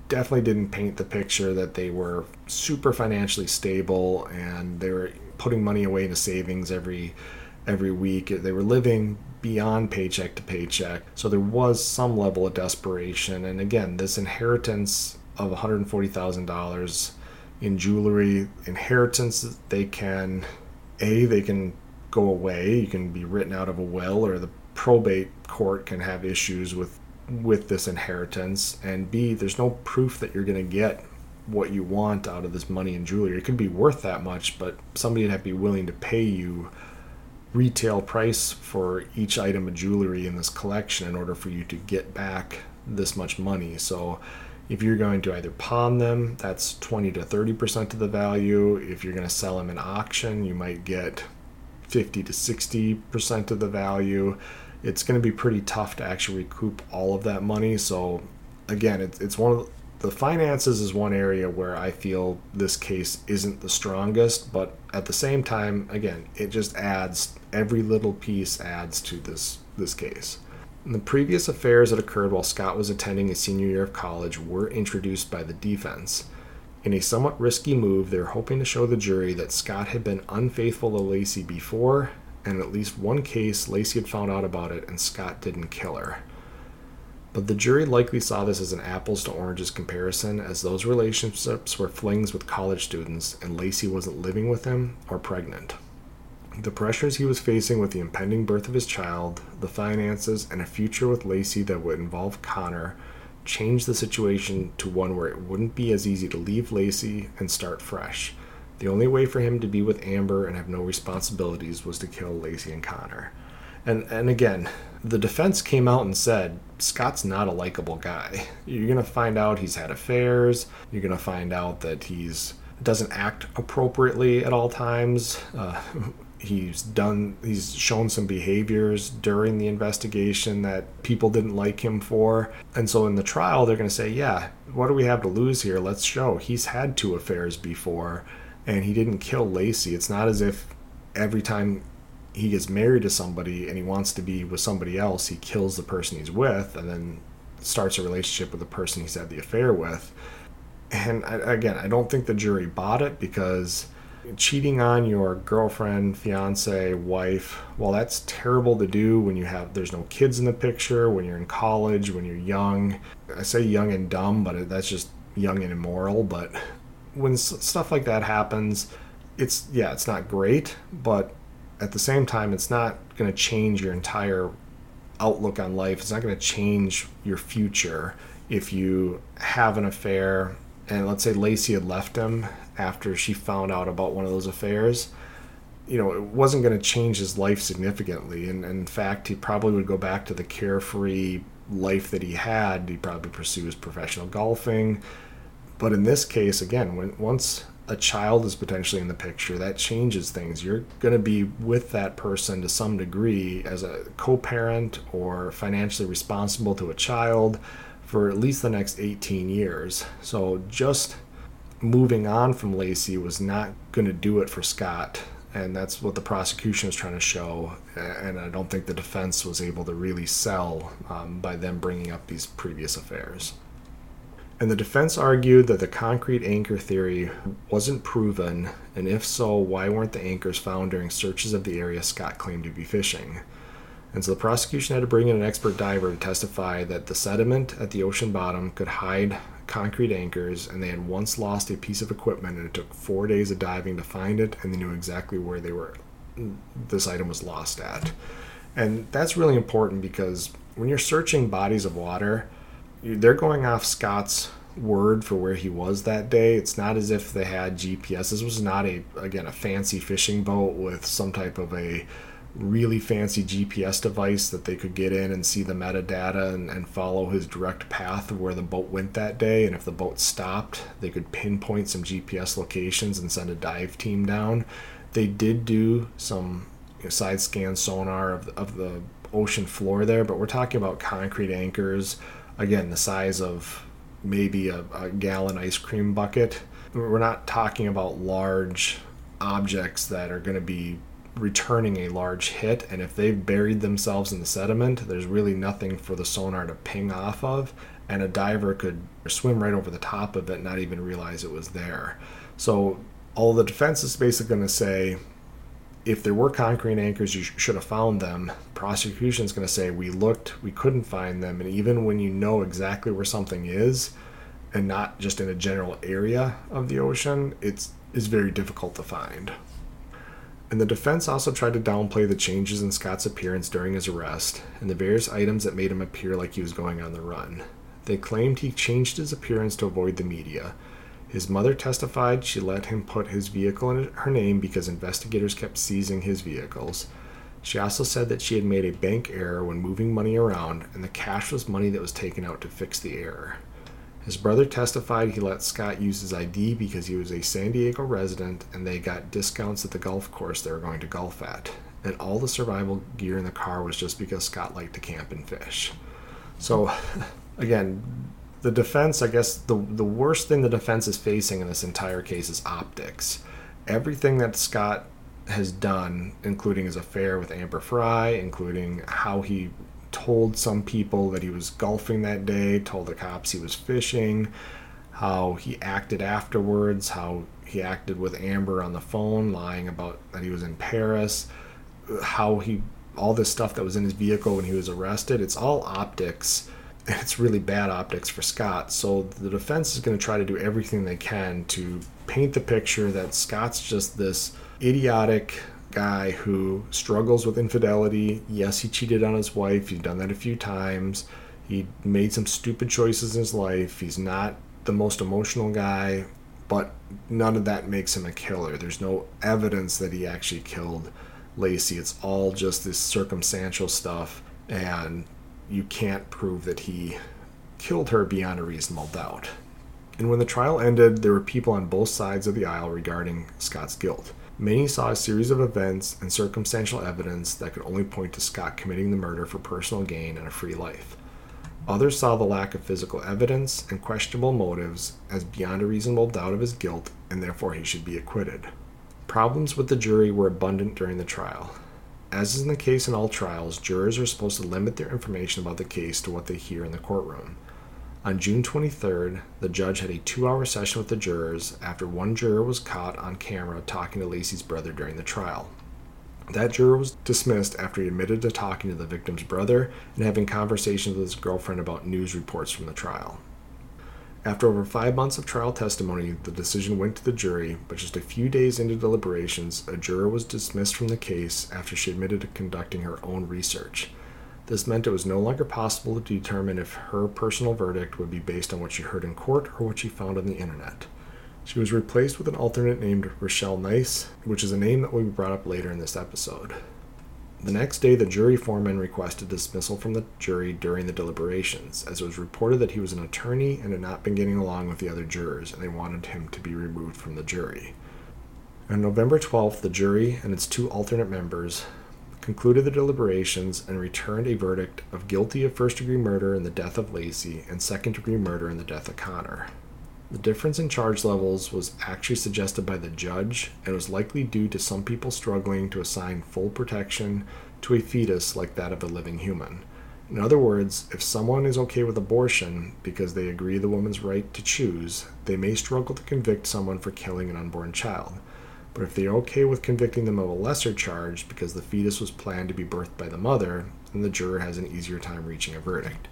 definitely didn't paint the picture that they were super financially stable and they were putting money away into savings every every week. They were living beyond paycheck to paycheck. So there was some level of desperation. And again, this inheritance of $140,000 in jewelry, inheritance they can a they can go away. You can be written out of a will or the probate court can have issues with with this inheritance and b there's no proof that you're going to get what you want out of this money and jewelry. It could be worth that much, but somebody would have to be willing to pay you retail price for each item of jewelry in this collection in order for you to get back this much money. So if you're going to either pawn them, that's 20 to 30% of the value. If you're going to sell them in auction, you might get 50 to 60% of the value. It's going to be pretty tough to actually recoup all of that money. So again, it's, it's one of the finances is one area where I feel this case isn't the strongest, but at the same time, again, it just adds every little piece adds to this this case. And the previous affairs that occurred while Scott was attending his senior year of college were introduced by the defense. In a somewhat risky move, they're hoping to show the jury that Scott had been unfaithful to Laci before, and at least one case, Laci had found out about it and Scott didn't kill her. But the jury likely saw this as an apples to oranges comparison, as those relationships were flings with college students, and Laci wasn't living with him or pregnant. The pressures he was facing with the impending birth of his child, the finances, and a future with Laci that would involve Conner changed the situation to one where it wouldn't be as easy to leave Laci and start fresh. The only way for him to be with Amber and have no responsibilities was to kill Laci and Conner. And and again, the defense came out and said Scott's not a likable guy. You're gonna find out he's had affairs. You're gonna find out that he's doesn't act appropriately at all times. Uh, he's done he's shown some behaviors during the investigation that people didn't like him for. And so in the trial they're going to say yeah what do we have to lose here? Let's show. He's had two affairs before and he didn't kill Laci. It's not as if every time he gets married to somebody and he wants to be with somebody else, he kills the person he's with and then starts a relationship with the person he's had the affair with. And I, again, I don't think the jury bought it because cheating on your girlfriend, fiance, wife, well, that's terrible to do when you have there's no kids in the picture, when you're in college, when you're young. I say young and dumb, but that's just young and immoral. But when stuff like that happens, it's yeah, it's not great, but at the same time, it's not going to change your entire outlook on life. It's not going to change your future if you have an affair. And let's say Laci had left him after she found out about one of those affairs. You know, it wasn't going to change his life significantly. And, and in fact, he probably would go back to the carefree life that he had. He probably pursues professional golfing. But in this case, again, when once a child is potentially in the picture, that changes things. You're going to be with that person to some degree as a co parent or financially responsible to a child for at least the next 18 years. So just moving on from Laci was not going to do it for Scott. And that's what the prosecution was trying to show. And I don't think the defense was able to really sell um, by them bringing up these previous affairs. And the defense argued that the concrete anchor theory wasn't proven, and if so, why weren't the anchors found during searches of the area Scott claimed to be fishing? And so the prosecution had to bring in an expert diver to testify that the sediment at the ocean bottom could hide concrete anchors, and they had once lost a piece of equipment, and it took four days of diving to find it, and they knew exactly where they were. This item was lost at, and that's really important because when you're searching bodies of water they're going off Scott's word for where he was that day. It's not as if they had GPS. This was not a again a fancy fishing boat with some type of a really fancy GPS device that they could get in and see the metadata and, and follow his direct path of where the boat went that day. And if the boat stopped, they could pinpoint some GPS locations and send a dive team down. They did do some you know, side scan sonar of the, of the ocean floor there, but we're talking about concrete anchors again the size of maybe a, a gallon ice cream bucket. We're not talking about large objects that are going to be returning a large hit and if they've buried themselves in the sediment there's really nothing for the sonar to ping off of and a diver could swim right over the top of it not even realize it was there so all the defense is basically going to say if there were concrete anchors, you sh- should have found them. Prosecution is going to say we looked, we couldn't find them, and even when you know exactly where something is, and not just in a general area of the ocean, it's is very difficult to find. And the defense also tried to downplay the changes in Scott's appearance during his arrest and the various items that made him appear like he was going on the run. They claimed he changed his appearance to avoid the media, his mother testified she let him put his vehicle in her name because investigators kept seizing his vehicles. She also said that she had made a bank error when moving money around, and the cash was money that was taken out to fix the error. His brother testified he let Scott use his ID because he was a San Diego resident and they got discounts at the golf course they were going to golf at. And all the survival gear in the car was just because Scott liked to camp and fish. So, again, the defense, I guess, the the worst thing the defense is facing in this entire case is optics. Everything that Scott has done, including his affair with Amber Frey, including how he told some people that he was golfing that day, told the cops he was fishing, how he acted afterwards, how he acted with Amber on the phone, lying about that he was in Paris, how he all this stuff that was in his vehicle when he was arrested. It's all optics it's really bad optics for Scott. So the defense is going to try to do everything they can to paint the picture that Scott's just this idiotic guy who struggles with infidelity. Yes, he cheated on his wife. He's done that a few times. He made some stupid choices in his life. He's not the most emotional guy, but none of that makes him a killer. There's no evidence that he actually killed Laci. It's all just this circumstantial stuff. And you can't prove that he killed her beyond a reasonable doubt. And when the trial ended, there were people on both sides of the aisle regarding Scott's guilt. Many saw a series of events and circumstantial evidence that could only point to Scott committing the murder for personal gain and a free life. Others saw the lack of physical evidence and questionable motives as beyond a reasonable doubt of his guilt, and therefore he should be acquitted. Problems with the jury were abundant during the trial. As is the case in all trials, jurors are supposed to limit their information about the case to what they hear in the courtroom. On June 23rd, the judge had a two hour session with the jurors after one juror was caught on camera talking to Laci's brother during the trial. That juror was dismissed after he admitted to talking to the victim's brother and having conversations with his girlfriend about news reports from the trial. After over five months of trial testimony, the decision went to the jury, but just a few days into deliberations, a juror was dismissed from the case after she admitted to conducting her own research. This meant it was no longer possible to determine if her personal verdict would be based on what she heard in court or what she found on the internet. She was replaced with an alternate named Rochelle Nice, which is a name that will be brought up later in this episode. The next day, the jury foreman requested dismissal from the jury during the deliberations, as it was reported that he was an attorney and had not been getting along with the other jurors, and they wanted him to be removed from the jury. On November 12th, the jury and its two alternate members concluded the deliberations and returned a verdict of guilty of first degree murder in the death of Laci and second degree murder in the death of Conner. The difference in charge levels was actually suggested by the judge and was likely due to some people struggling to assign full protection to a fetus like that of a living human. In other words, if someone is okay with abortion because they agree the woman's right to choose, they may struggle to convict someone for killing an unborn child. But if they're okay with convicting them of a lesser charge because the fetus was planned to be birthed by the mother, then the juror has an easier time reaching a verdict.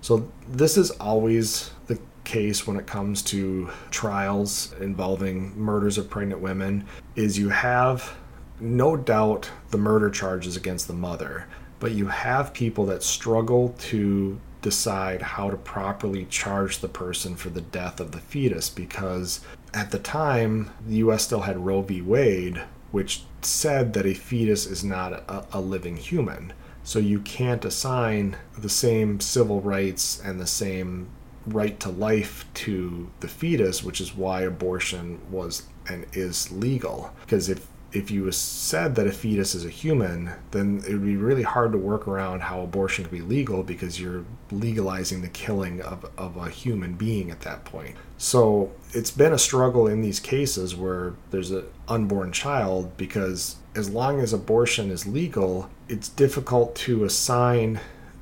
So, this is always the case when it comes to trials involving murders of pregnant women is you have no doubt the murder charges against the mother, but you have people that struggle to decide how to properly charge the person for the death of the fetus because at the time the US still had Roe v. Wade, which said that a fetus is not a, a living human. So you can't assign the same civil rights and the same right to life to the fetus, which is why abortion was and is legal. Because if if you said that a fetus is a human, then it would be really hard to work around how abortion could be legal because you're legalizing the killing of, of a human being at that point. So it's been a struggle in these cases where there's an unborn child because as long as abortion is legal, it's difficult to assign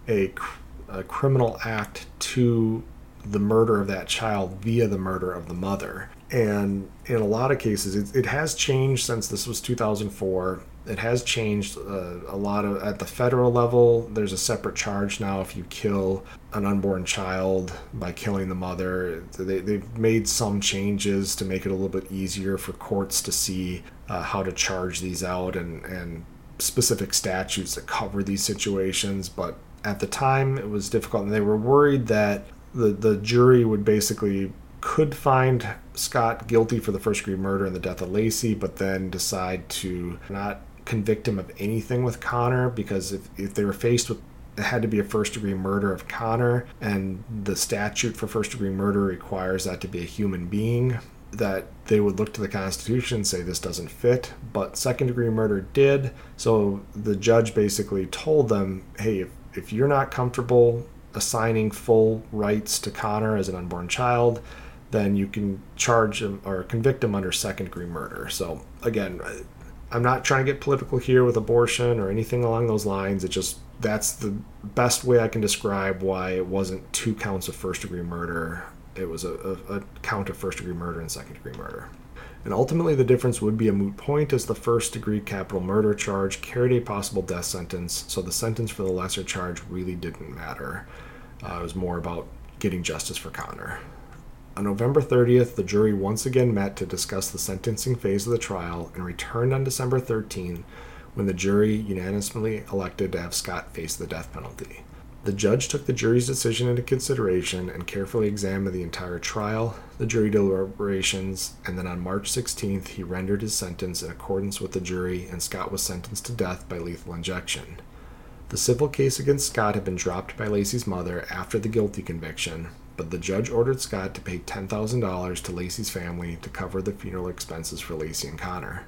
a, a criminal act to the murder of that child via the murder of the mother. And in a lot of cases, it, it has changed since this was 2004. It has changed uh, a lot of at the federal level. There's a separate charge now if you kill an unborn child by killing the mother. They, they've made some changes to make it a little bit easier for courts to see uh, how to charge these out and, and specific statutes that cover these situations. But at the time, it was difficult, and they were worried that the the jury would basically could find Scott guilty for the first degree murder and the death of Laci, but then decide to not convict him of anything with Conner because if, if they were faced with it had to be a first degree murder of Conner, and the statute for first degree murder requires that to be a human being. That they would look to the Constitution and say this doesn't fit, but second degree murder did. So the judge basically told them, hey, if, if you're not comfortable assigning full rights to Conner as an unborn child, then you can charge him or convict him under second degree murder. So, again, I'm not trying to get political here with abortion or anything along those lines. It just that's the best way I can describe why it wasn't two counts of first degree murder. It was a, a, a count of first degree murder and second degree murder. And ultimately, the difference would be a moot point as the first degree capital murder charge carried a possible death sentence, so the sentence for the lesser charge really didn't matter. Uh, it was more about getting justice for Conner. On November 30th, the jury once again met to discuss the sentencing phase of the trial and returned on December 13 when the jury unanimously elected to have Scott face the death penalty. The judge took the jury's decision into consideration and carefully examined the entire trial, the jury deliberations, and then on March 16th, he rendered his sentence in accordance with the jury, and Scott was sentenced to death by lethal injection. The civil case against Scott had been dropped by Laci's mother after the guilty conviction, but the judge ordered Scott to pay $10,000 to Laci's family to cover the funeral expenses for Laci and Conner.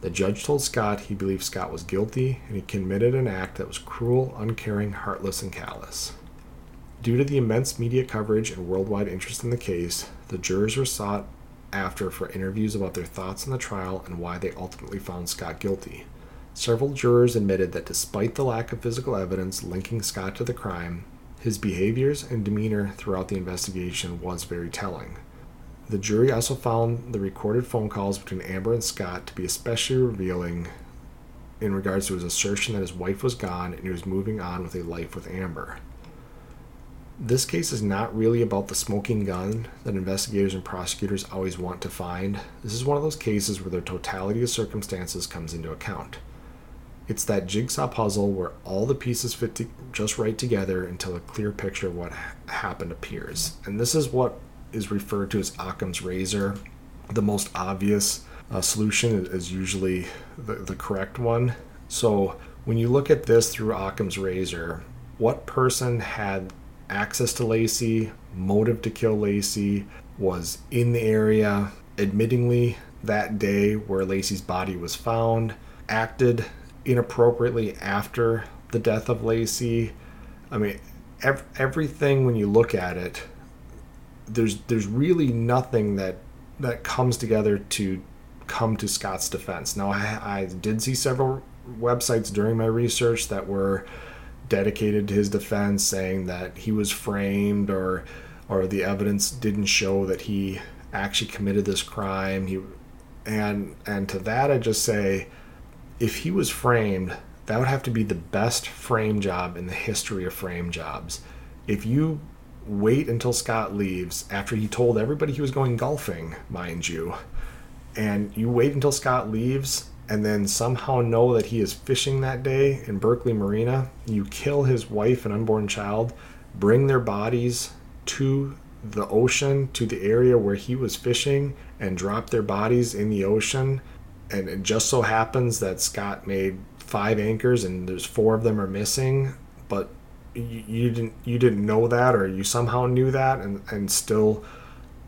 The judge told Scott he believed Scott was guilty and he committed an act that was cruel, uncaring, heartless, and callous. Due to the immense media coverage and worldwide interest in the case, the jurors were sought after for interviews about their thoughts on the trial and why they ultimately found Scott guilty. Several jurors admitted that despite the lack of physical evidence linking Scott to the crime, his behaviors and demeanor throughout the investigation was very telling. The jury also found the recorded phone calls between Amber and Scott to be especially revealing in regards to his assertion that his wife was gone and he was moving on with a life with Amber. this case is not really about the smoking gun that investigators and prosecutors always want to find. This is one of those cases where the totality of circumstances comes into account. It's that jigsaw puzzle where all the pieces fit to just right together until a clear picture of what happened appears. And this is what is referred to as Occam's razor. The most obvious uh, solution is usually the, the correct one. So when you look at this through Occam's razor, what person had access to Laci, motive to kill Laci, was in the area, admittingly that day where Laci's body was found, acted inappropriately after the death of Laci. I mean, ev- everything when you look at it, there's there's really nothing that that comes together to come to Scott's defense. Now, I, I did see several websites during my research that were dedicated to his defense, saying that he was framed or or the evidence didn't show that he actually committed this crime. He and and to that I just say if he was framed, that would have to be the best frame job in the history of frame jobs. If you wait until Scott leaves after he told everybody he was going golfing, mind you, and you wait until Scott leaves and then somehow know that he is fishing that day in Berkeley Marina, you kill his wife and unborn child, bring their bodies to the ocean, to the area where he was fishing, and drop their bodies in the ocean and it just so happens that Scott made five anchors and there's four of them are missing, but you, you didn't you didn't know that or you somehow knew that and, and still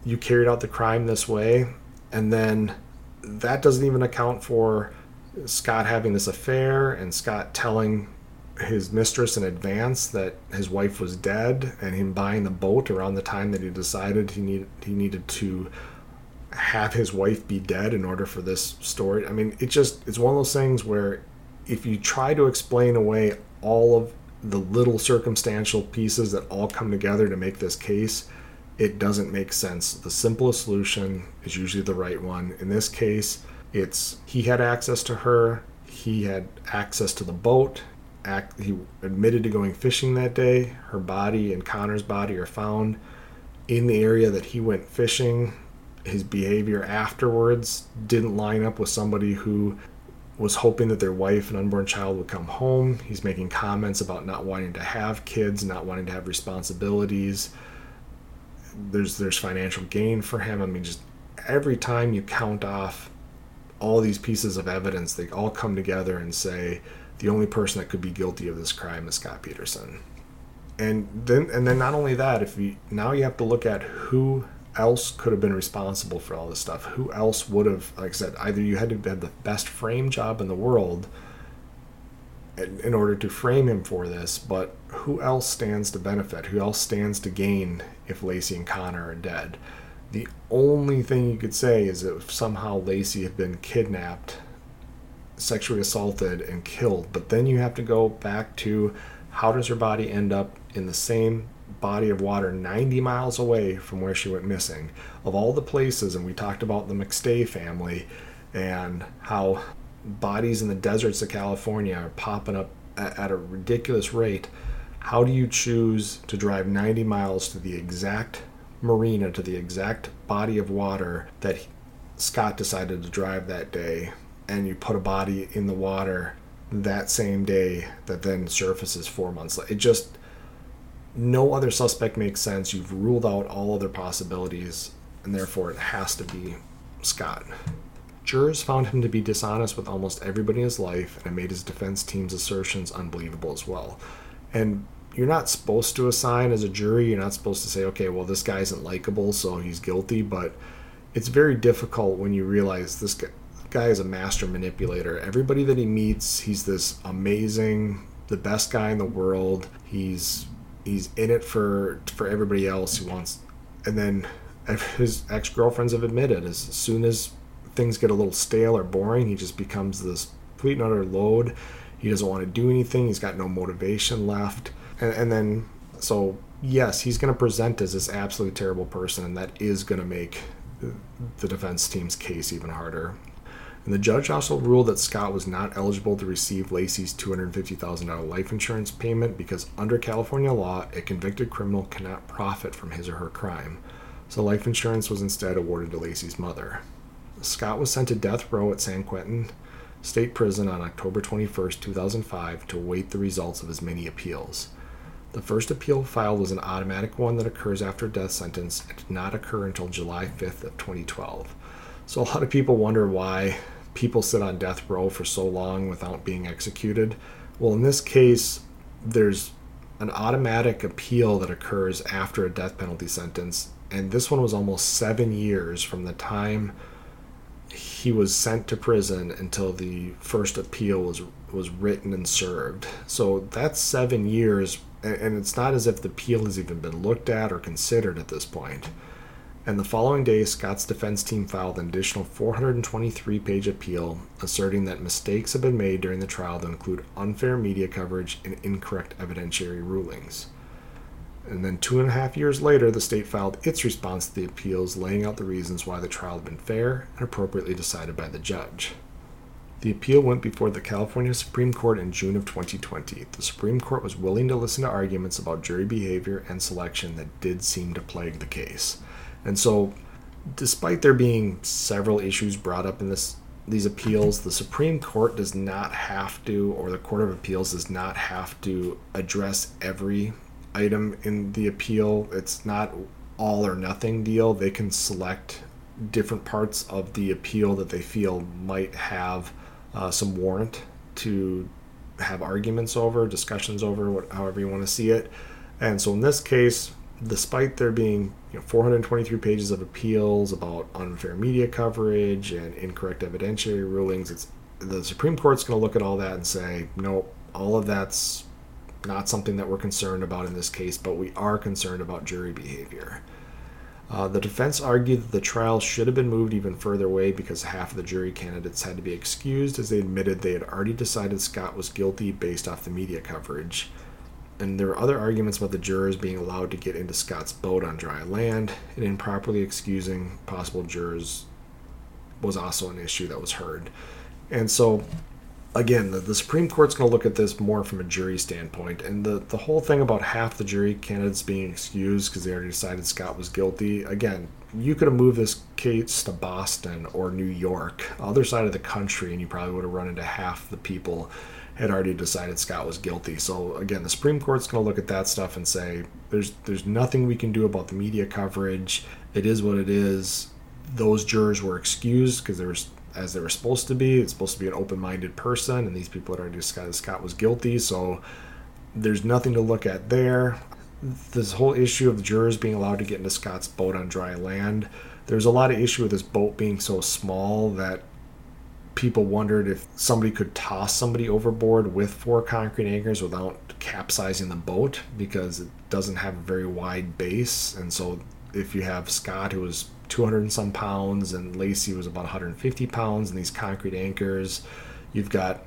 you carried out the crime this way. And then that doesn't even account for Scott having this affair and Scott telling his mistress in advance that his wife was dead and him buying the boat around the time that he decided he needed he needed to have his wife be dead in order for this story. I mean, it just it's one of those things where if you try to explain away all of the little circumstantial pieces that all come together to make this case, it doesn't make sense. The simplest solution is usually the right one. In this case, it's he had access to her, he had access to the boat. Act, he admitted to going fishing that day. Her body and Conner's body are found in the area that he went fishing his behavior afterwards didn't line up with somebody who was hoping that their wife and unborn child would come home. He's making comments about not wanting to have kids, not wanting to have responsibilities. There's there's financial gain for him. I mean, just every time you count off all these pieces of evidence, they all come together and say the only person that could be guilty of this crime is Scott Peterson. And then and then not only that, if you now you have to look at who else could have been responsible for all this stuff? Who else would have, like I said, either you had to have the best frame job in the world in order to frame him for this, but who else stands to benefit? Who else stands to gain if Laci and Conner are dead? The only thing you could say is if somehow Laci had been kidnapped, sexually assaulted, and killed, but then you have to go back to how does her body end up in the same body of water 90 miles away from where she went missing. Of all the places, and we talked about the McStay family and how bodies in the deserts of California are popping up at, a ridiculous rate. How do you choose to drive 90 miles to the exact marina, to the exact body of water that Scott decided to drive that day, and you put a body in the water that same day that then surfaces four months later? It just no other suspect makes sense. You've ruled out all other possibilities, and therefore it has to be Scott. Jurors found him to be dishonest with almost everybody in his life, and it made his defense team's assertions unbelievable as well. And you're not supposed to assign as a jury, you're not supposed to say, okay, well, this guy isn't likable, so he's guilty, but it's very difficult when you realize this guy, is a master manipulator. Everybody that he meets, he's this amazing, the best guy in the world. He's he's in it for for everybody else who wants and then his ex-girlfriends have admitted as soon as things get a little stale or boring he just becomes this complete and utter load. He doesn't want to do anything he's got no motivation left. And, and then so yes he's going to present as this absolutely terrible person and that is going to make the defense team's case even harder And the judge also ruled that Scott was not eligible to receive Laci's $250,000 life insurance payment because under California law, a convicted criminal cannot profit from his or her crime. So life insurance was instead awarded to Laci's mother. Scott was sent to death row at San Quentin State Prison on October 21, 2005, to await the results of his many appeals. The first appeal filed was an automatic one that occurs after a death sentence and did not occur until July 5th of 2012. So a lot of people wonder why people sit on death row for so long without being executed. Well, in this case, there's an automatic appeal that occurs after a death penalty sentence, and this one was almost seven years from the time he was sent to prison until the first appeal was was written and served. So that's seven years, and it's not as if the appeal has even been looked at or considered at this point. And the following day, Scott's defense team filed an additional 423 page appeal asserting that mistakes have been made during the trial to include unfair media coverage and incorrect evidentiary rulings. And then two and a half years later, the state filed its response to the appeals, laying out the reasons why the trial had been fair and appropriately decided by the judge. The appeal went before the California Supreme Court in June of 2020. The Supreme Court was willing to listen to arguments about jury behavior and selection that did seem to plague the case. And so, despite there being several issues brought up in this these appeals, the Supreme Court does not have to, or the Court of Appeals does not have to address every item in the appeal. It's not all or nothing deal. They can select different parts of the appeal that they feel might have uh, some warrant to have arguments over, discussions over, however you want to see it. And so in this case, despite there being you know, 423 pages of appeals about unfair media coverage and incorrect evidentiary rulings, it's the Supreme Court's going to look at all that and say, nope, all of that's not something that we're concerned about in this case, but we are concerned about jury behavior. Uh, the defense argued that the trial should have been moved even further away because half of the jury candidates had to be excused as they admitted they had already decided Scott was guilty based off the media coverage and there were other arguments about the jurors being allowed to get into Scott's boat on dry land, and improperly excusing possible jurors was also an issue that was heard. And so, again, the, the Supreme Court's going to look at this more from a jury standpoint. And the, the whole thing about half the jury candidates being excused because they already decided Scott was guilty, again, you could have moved this case to Boston or New York, other side of the country, and you probably would have run into half the people had already decided Scott was guilty. So again, the Supreme Court's going to look at that stuff and say there's there's nothing we can do about the media coverage. It is what it is. Those jurors were excused because they were as they were supposed to be. It's supposed to be an open-minded person, and these people had already decided Scott was guilty. So there's nothing to look at there. This whole issue of the jurors being allowed to get into Scott's boat on dry land. There's a lot of issue with this boat being so small that people wondered if somebody could toss somebody overboard with four concrete anchors without capsizing the boat because it doesn't have a very wide base. And so if you have Scott who was 200 and some pounds and Laci was about 150 pounds and these concrete anchors, you've got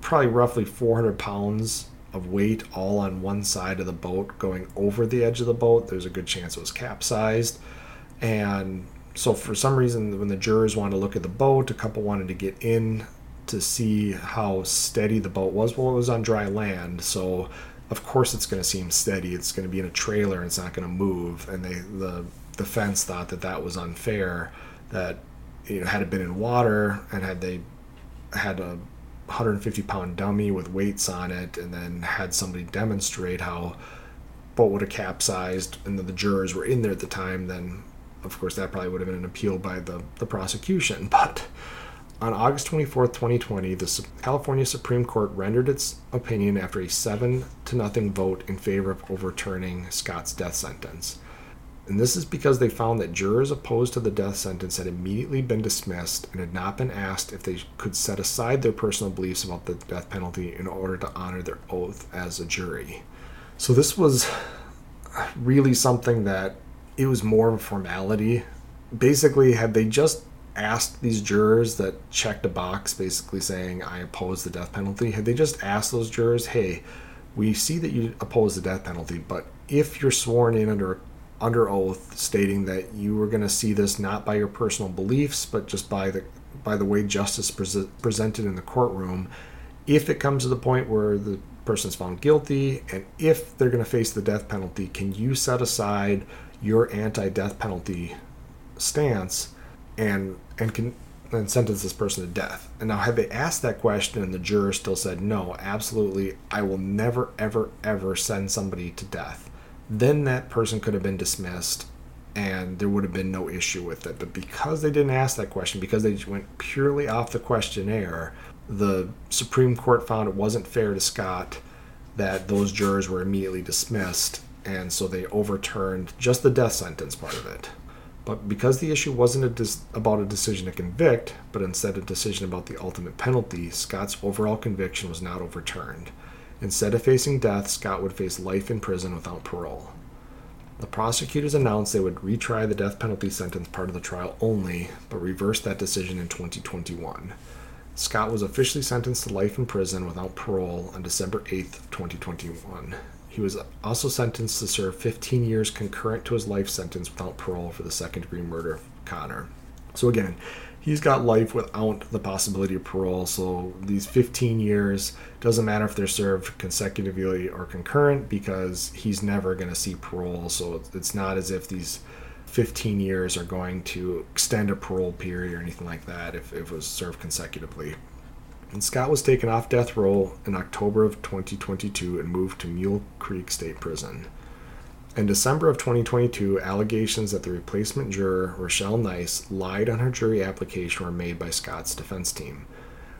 probably roughly 400 pounds of weight all on one side of the boat going over the edge of the boat. There's a good chance it was capsized. And so for some reason, when the jurors wanted to look at the boat, a couple wanted to get in to see how steady the boat was. Well, it was on dry land, so of course it's going to seem steady. It's going to be in a trailer and it's not going to move. And they the defense thought that that was unfair. That you know had it been in water and had they had a 150 pound dummy with weights on it and then had somebody demonstrate how boat would have capsized and the jurors were in there at the time then of course, that probably would have been an appeal by the, the prosecution. But on August 24th, 2020, the California Supreme Court rendered its opinion after a 7 to nothing vote in favor of overturning Scott's death sentence. And this is because they found that jurors opposed to the death sentence had immediately been dismissed and had not been asked if they could set aside their personal beliefs about the death penalty in order to honor their oath as a jury. So this was really something that it was more of a formality. Basically, had they just asked these jurors that checked a box basically saying, I oppose the death penalty, had they just asked those jurors, hey, we see that you oppose the death penalty, but if you're sworn in under under oath stating that you were going to see this not by your personal beliefs, but just by the by the way justice pre- presented in the courtroom. If it comes to the point where the person's found guilty, and if they're going to face the death penalty, can you set aside your anti-death penalty stance and and can and sentence this person to death. And now, had they asked that question and the juror still said no, absolutely, I will never, ever, ever send somebody to death, then that person could have been dismissed and there would have been no issue with it. But because they didn't ask that question, because they went purely off the questionnaire, the Supreme Court found it wasn't fair to Scott that those jurors were immediately dismissed, and so they overturned just the death sentence part of it. But because the issue wasn't a dis- about a decision to convict, but instead a decision about the ultimate penalty, Scott's overall conviction was not overturned. Instead of facing death, Scott would face life in prison without parole. The prosecutors announced they would retry the death penalty sentence part of the trial only, but reversed that decision in 2021. Scott was officially sentenced to life in prison without parole on December 8, 2021. He was also sentenced to serve 15 years concurrent to his life sentence without parole for the second degree murder of Conner. So, again, he's got life without the possibility of parole. So, these 15 years doesn't matter if they're served consecutively or concurrent because he's never going to see parole. So, it's not as if these 15 years are going to extend a parole period or anything like that if, if it was served consecutively and Scott was taken off death row in October of 2022 and moved to Mule Creek State Prison. In December of 2022, allegations that the replacement juror, Rochelle Nice, lied on her jury application were made by Scott's defense team.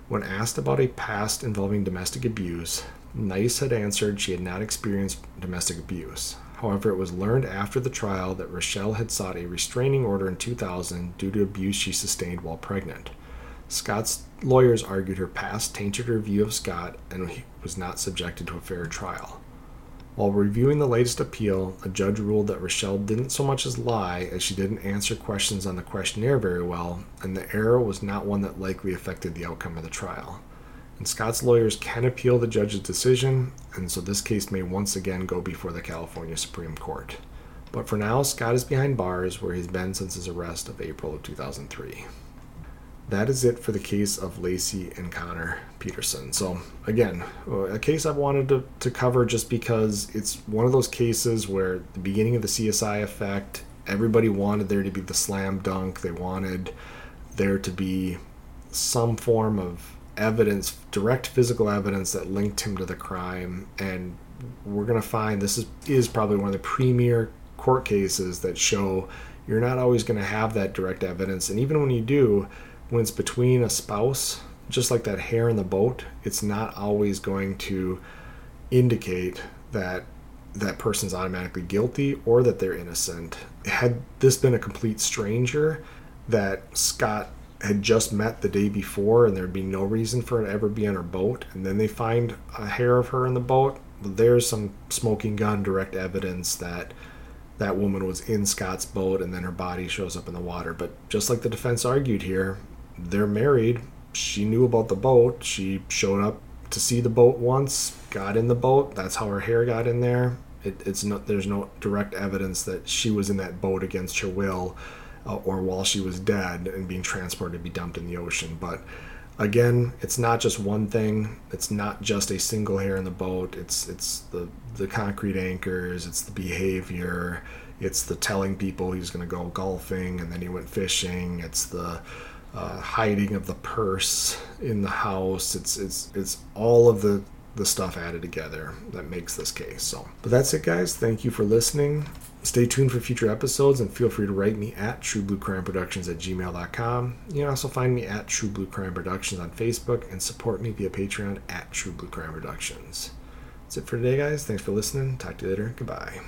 When asked about a past involving domestic abuse, Nice had answered she had not experienced domestic abuse. However, it was learned after the trial that Rochelle had sought a restraining order in 2000 due to abuse she sustained while pregnant. Scott's lawyers argued her past tainted her view of Scott and he was not subjected to a fair trial. While reviewing the latest appeal, a judge ruled that Rochelle didn't so much as lie as she didn't answer questions on the questionnaire very well, and the error was not one that likely affected the outcome of the trial. And Scott's lawyers can appeal the judge's decision, and so this case may once again go before the California Supreme Court. But for now, Scott is behind bars where he's been since his arrest of April of 2003 that is it for the case of Laci and Conner Peterson. So, again, uh, a case I've wanted to, to cover just because it's one of those cases where the beginning of the CSI effect, everybody wanted there to be the slam dunk. They wanted there to be some form of evidence, direct physical evidence that linked him to the crime. And we're going to find this is, is probably one of the premier court cases that show you're not always going to have that direct evidence. And even when you do, when it's between a spouse, just like that hair in the boat, it's not always going to indicate that that person's automatically guilty or that they're innocent. Had this been a complete stranger that Scott had just met the day before and there'd be no reason for her to ever be on her boat, and then they find a hair of her in the boat, there's some smoking gun direct evidence that that woman was in Scott's boat and then her body shows up in the water. But just like the defense argued here, they're married. She knew about the boat. She showed up to see the boat once, got in the boat. That's how her hair got in there. It, it's not. There's no direct evidence that she was in that boat against her will, uh, or while she was dead and being transported to be dumped in the ocean. But again, it's not just one thing. It's not just a single hair in the boat. It's it's the the concrete anchors. It's the behavior. It's the telling people he's going to go golfing and then he went fishing. It's the uh, hiding of the purse in the house. It's it's it's all of the the stuff added together that makes this case. So, but that's it, guys. Thank you for listening. Stay tuned for future episodes and feel free to write me at True Blue Crime Productions at gmail.com. You can also find me at True Blue Crime Productions on Facebook and support me via Patreon at True Blue Crime Productions. That's it for today, guys. Thanks for listening. Talk to you later. Goodbye.